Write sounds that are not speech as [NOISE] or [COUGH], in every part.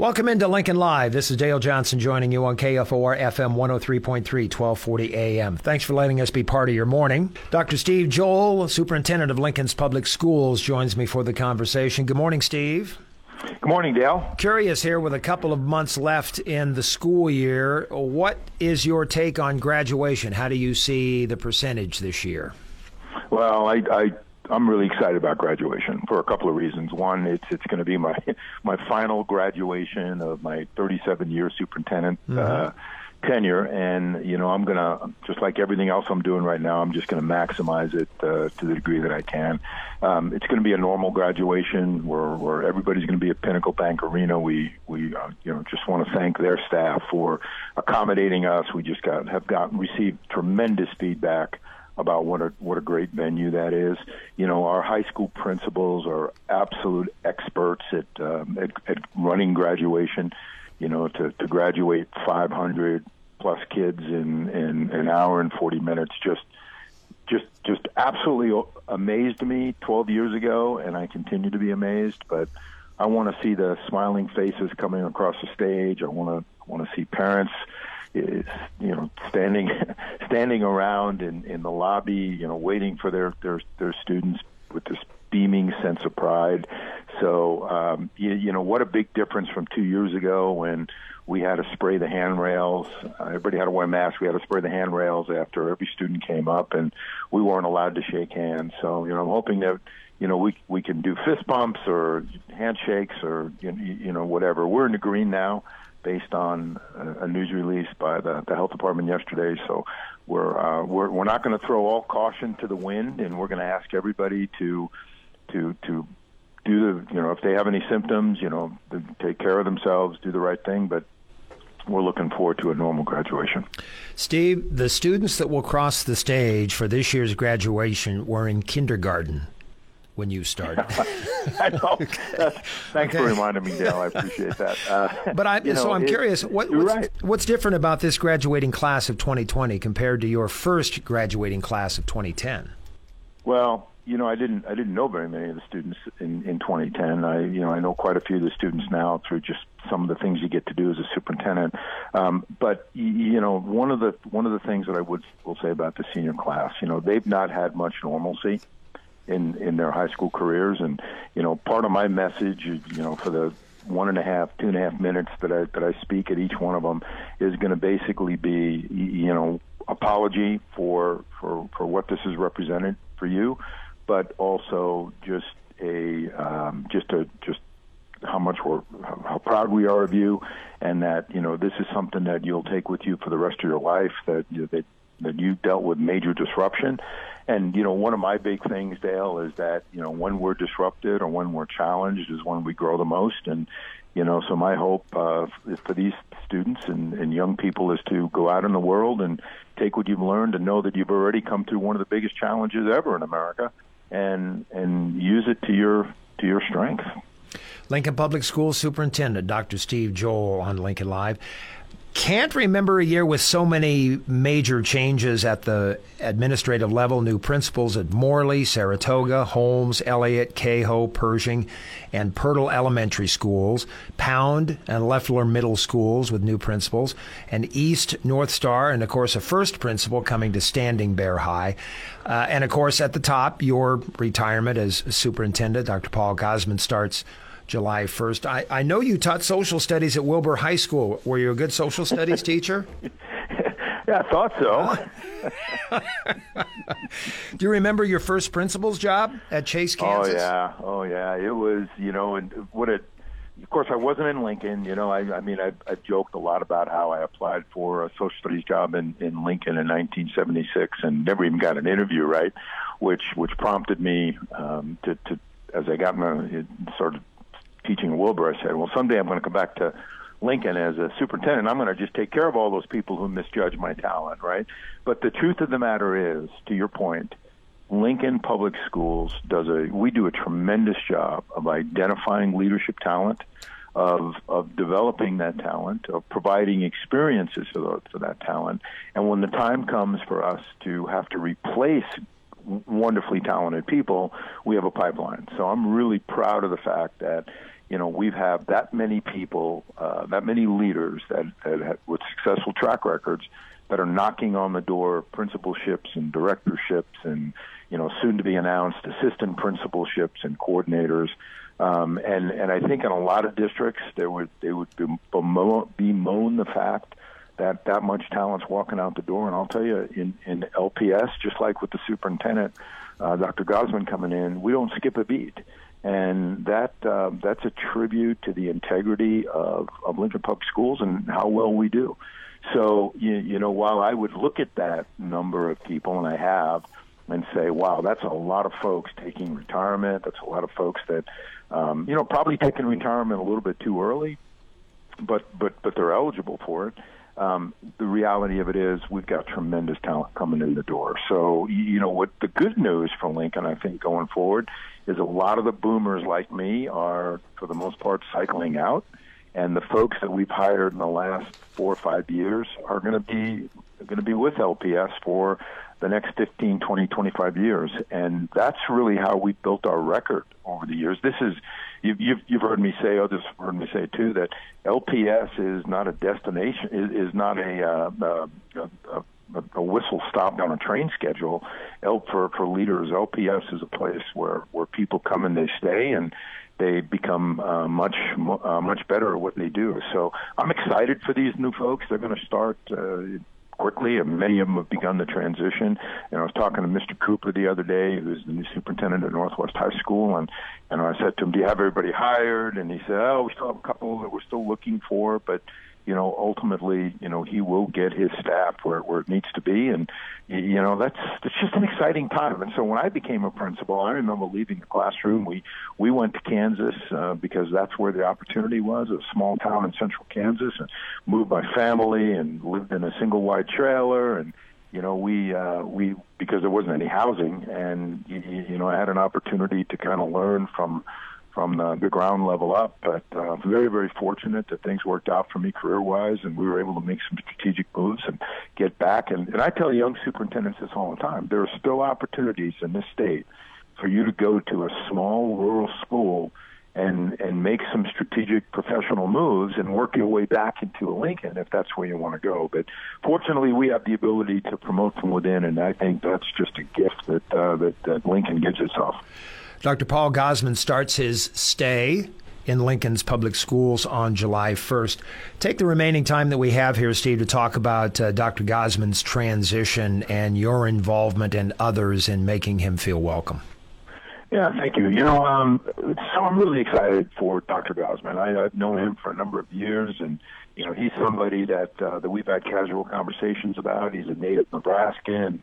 Welcome into Lincoln Live. This is Dale Johnson joining you on KFOR FM 103.3, 1240 AM. Thanks for letting us be part of your morning. Dr. Steve Joel, Superintendent of Lincoln's Public Schools, joins me for the conversation. Good morning, Steve. Good morning, Dale. Curious here with a couple of months left in the school year. What is your take on graduation? How do you see the percentage this year? Well, I, I I'm really excited about graduation for a couple of reasons. One, it's it's going to be my [LAUGHS] my final graduation of my 37 year superintendent uh, mm-hmm. uh, tenure, and you know I'm going to just like everything else I'm doing right now, I'm just going to maximize it uh, to the degree that I can. Um, it's going to be a normal graduation where where everybody's going to be at Pinnacle Bank Arena. We we uh, you know just want to thank their staff for accommodating us. We just got have gotten received tremendous feedback about what a what a great venue that is. You know, our high school principals are absolute experts at um, at, at running graduation. You know, to to graduate 500 plus kids in in an hour and 40 minutes just just just absolutely amazed me 12 years ago, and I continue to be amazed. But I want to see the smiling faces coming across the stage. I want to want to see parents you know standing [LAUGHS] standing around in in the lobby you know waiting for their their their students with this beaming sense of pride. So um you, you know what a big difference from 2 years ago when we had to spray the handrails. Uh, everybody had to wear masks. We had to spray the handrails after every student came up and we weren't allowed to shake hands. So you know I'm hoping that you know we we can do fist bumps or handshakes or you, you know whatever. We're in the green now based on a, news release by the, the health department yesterday. So we're uh, we're we're not going to throw all caution to the wind, and we're going to ask everybody to to to do the you know if they have any symptoms, you know, take care of themselves, do the right thing, but. We're looking forward to a normal graduation. Steve, the students that will cross the stage for this year's graduation were in kindergarten when you started. [LAUGHS] I know. [LAUGHS] thanks okay. for reminding me, Dale. I appreciate that. [LAUGHS] Uh, but I, so know, I'm it, curious, what, what's, right. what's different about this graduating class of 2020 compared to your first graduating class of 2010? Well, you know, I didn't I didn't know very many of the students in in 2010. I you know I know quite a few of the students now through just some of the things you get to do as a superintendent. Um, but you know, one of the one of the things that I would will say about the senior class, you know, they've not had much normalcy in in their high school careers. And you know, part of my message, you know, for the one and a half, two and a half minutes that I that I speak at each one of them is going to basically be, you know, apology for for for what this has represented for you, but also just a um, just a just how much we're how proud we are of you, and that you know this is something that you'll take with you for the rest of your life. That you know, that that you dealt with major disruption, and you know, one of my big things, Dale, is that you know when we're disrupted or when we're challenged is when we grow the most. And you know, so my hope uh, for these students and, and young people is to go out in the world and take what you've learned and know that you've already come through one of the biggest challenges ever in America, and and use it to your to your strength. Lincoln Public Schools Superintendent Dr. Steve Joel on Lincoln Live can't remember a year with so many major changes at the administrative level. New principals at Morley, Saratoga, Holmes, Elliott, Kahoa, Pershing, and Pirtle Elementary Schools, Pound and Lefler Middle Schools with new principals, and East North Star, and of course a first principal coming to Standing Bear High. Uh, and of course at the top, your retirement as superintendent, Dr. Paul Gausman starts July 1st. I, I know you taught social studies at Wilbur High School. Were you a good social studies teacher? [LAUGHS] yeah, I thought so. [LAUGHS] Do you remember your first principal's job at Chase, oh, Kansas? Oh yeah, oh yeah. It was, you know, and what it. Of course, I wasn't in Lincoln. You know, I, I mean, I, I joked a lot about how I applied for a social studies job in, in Lincoln in 1976 and never even got an interview, right? Which which prompted me um, to, to as I got my sort of Wilbur, I said, well, someday I'm going to come back to Lincoln as a superintendent. I'm going to just take care of all those people who misjudge my talent, right? But the truth of the matter is, to your point, Lincoln Public Schools does a we do a tremendous job of identifying leadership talent, of of developing that talent, of providing experiences for, the, for that talent, and when the time comes for us to have to replace wonderfully talented people, we have a pipeline. So I'm really proud of the fact that you know we have had that many people, uh, that many leaders that, that with successful track records that are knocking on the door of principalships and directorships and you know soon to be announced assistant principalships and coordinators. Um, and and I think in a lot of districts there would they would bemoan, bemoan the fact that that much talent's walking out the door. And I'll tell you, in in LPS, just like with the superintendent, uh, Dr. Gausman coming in, we don't skip a beat and that uh, that's a tribute to the integrity of, of Lincoln Public Schools and how well we do. So you, you know, while I would look at that number of people, and I have, and say, wow, that's a lot of folks taking retirement. That's a lot of folks that, um, you know, probably taking retirement a little bit too early, but but but they're eligible for it. Um, the reality of it is we've got tremendous talent coming in the door. So, you know, what the good news for Lincoln, I think, going forward is a lot of the boomers like me are, for the most part, cycling out. And the folks that we've hired in the last four or five years are going to be going to be with LPS for the next 15, 20, 25 years. And that's really how we built our record over the years. This is, you've, you've, you've heard me say, others have heard me say too, that LPS is not a destination, is, is not a, uh, uh, a, a, a whistle stop on a train schedule. L, for, for leaders, LPS is a place where, where people come and they stay and, they become uh, much uh, much better at what they do. So I'm excited for these new folks. They're going to start uh, quickly, and many of them have begun the transition. And I was talking to Mr. Cooper the other day, who's the new superintendent at Northwest High School, and and I said to him, "Do you have everybody hired?" And he said, "Oh, we still have a couple that we're still looking for, but." You know, ultimately, you know, he will get his staff where, where it needs to be. And, you know, that's, it's just an exciting time. And so when I became a principal, I remember leaving the classroom. We, we went to Kansas, uh, because that's where the opportunity was, a small town in central Kansas and moved my family and lived in a single wide trailer. And, you know, we, uh, we, because there wasn't any housing and, you, you know, I had an opportunity to kind of learn from, from the, the ground level up. But uh, very, very fortunate that things worked out for me career wise, and we were able to make some strategic moves and get back. And, and I tell young superintendents this all the time: there are still opportunities in this state for you to go to a small rural school and and make some strategic professional moves and work your way back into a Lincoln if that's where you want to go. But fortunately, we have the ability to promote from within, and I think that's just a gift that uh, that, that Lincoln gives itself. Dr. Paul Gausman starts his stay in Lincoln's public schools on July 1st. Take the remaining time that we have here, Steve, to talk about uh, Dr. Gausman's transition and your involvement and others in making him feel welcome. Yeah, thank you. You know, um, so I'm really excited for Dr. Gausman. I, I've known him for a number of years, and you know, he's somebody that uh, that we've had casual conversations about. He's a native Nebraskan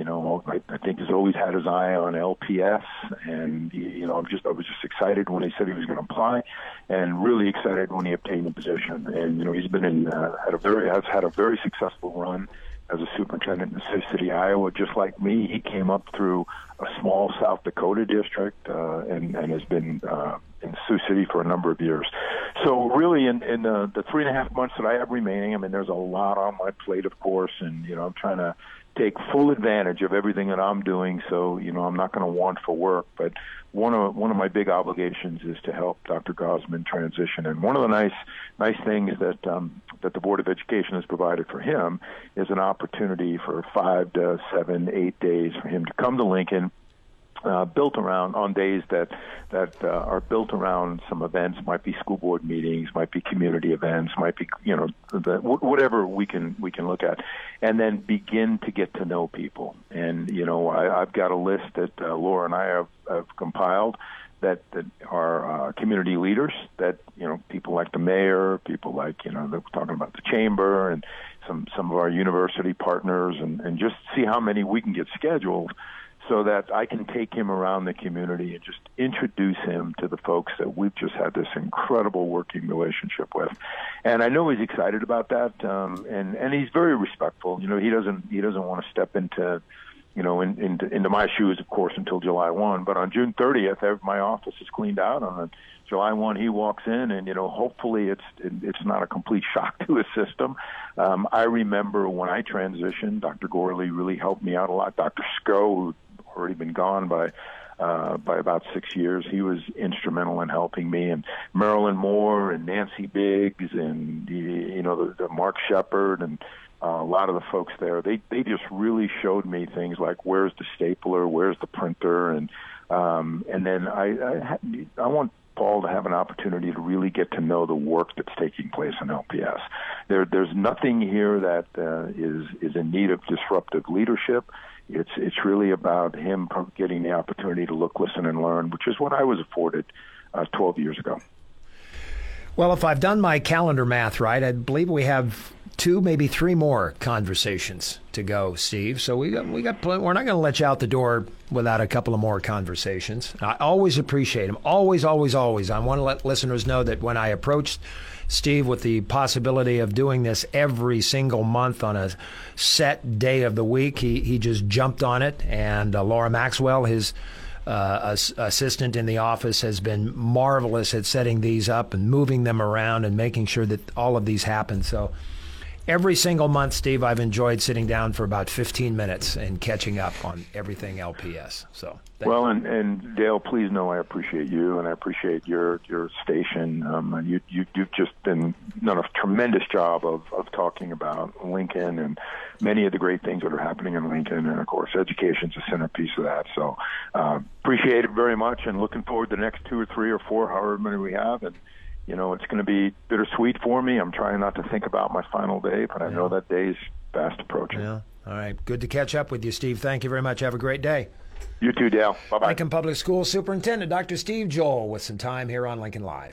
you know, I, I think has always had his eye on LPS, and you know, I'm just I was just excited when he said he was going to apply, and really excited when he obtained the position. And you know, he's been in uh, had a very has had a very successful run as a superintendent in Sioux City, Iowa. Just like me, he came up through a small South Dakota district uh, and and has been uh, in Sioux City for a number of years. So really, in, in the, the three and a half months that I have remaining, I mean, there's a lot on my plate, of course, and you know, I'm trying to take full advantage of everything that I'm doing. So you know, I'm not going to want for work, but one of one of my big obligations is to help Dr. Gausman transition. And one of the nice nice things that um, that the Board of Education has provided for him is an opportunity for five to seven, eight days for him to come to Lincoln uh, built around on days that that uh, are built around some events. Might be school board meetings might be community events might be you know the, whatever we can we can look at and then begin to get to know people. And you know I, I've got a list that uh, Laura and I have, have compiled that that are uh, community leaders that you know people like the mayor people like you know they're talking about the chamber and some some of our university partners and and just see how many we can get scheduled so that I can take him around the community and just introduce him to the folks that we've just had this incredible working relationship with. And I know he's excited about that, um, and and he's very respectful. You know, he doesn't he doesn't want to step into you know, in, in, into my shoes, of course, until July 1. But on June 30th, my office is cleaned out. On July 1, he walks in, and you know, hopefully, it's it's not a complete shock to his system. Um, I remember when I transitioned, Dr. Gourley really helped me out a lot. Dr. Sco, who already been gone by uh, by about six years. He was instrumental in helping me, and Marilyn Moore and Nancy Biggs, and you know the, the Mark Shepard and uh, a lot of the folks there. They they just really showed me things like where's the stapler, where's the printer, and um, and then I I, I want Paul to have an opportunity to really get to know the work that's taking place in LPS. There, there's nothing here that uh, is is in need of disruptive leadership. It's it's really about him getting the opportunity to look, listen, and learn, which is what I was afforded uh, 12 years ago. Well, if I've done my calendar math right, I believe we have two, maybe three more conversations to go, Steve. So we got, we got plenty, we're not going to let you out the door without a couple of more conversations. I always appreciate them. Always, always, always. I want to let listeners know that when I approached Steve with the possibility of doing this every single month on a set day of the week, he, he just jumped on it. And uh, Laura Maxwell, his uh, assistant in the office has been marvelous at setting these up and moving them around and making sure that all of these happen. So every single month, Steve, I've enjoyed sitting down for about 15 minutes and catching up on everything LPS. So, well, you. and, and Dale, please know I appreciate you and I appreciate your your station. Um, and you, you you've just been done a tremendous job of of talking about Lincoln and many of the great things that are happening in Lincoln, and of course, education's a centerpiece of that. So, uh, appreciate it very much, and looking forward to the next two or three or four, however many we have, and you know, it's going to be bittersweet for me. I'm trying not to think about my final day, but I yeah. know that day's fast approaching. Yeah. All right. Good to catch up with you, Steve. Thank you very much. Have a great day. You too, Dale. Bye bye. Lincoln Public School Superintendent Dr. Steve Joel with some time here on Lincoln Live.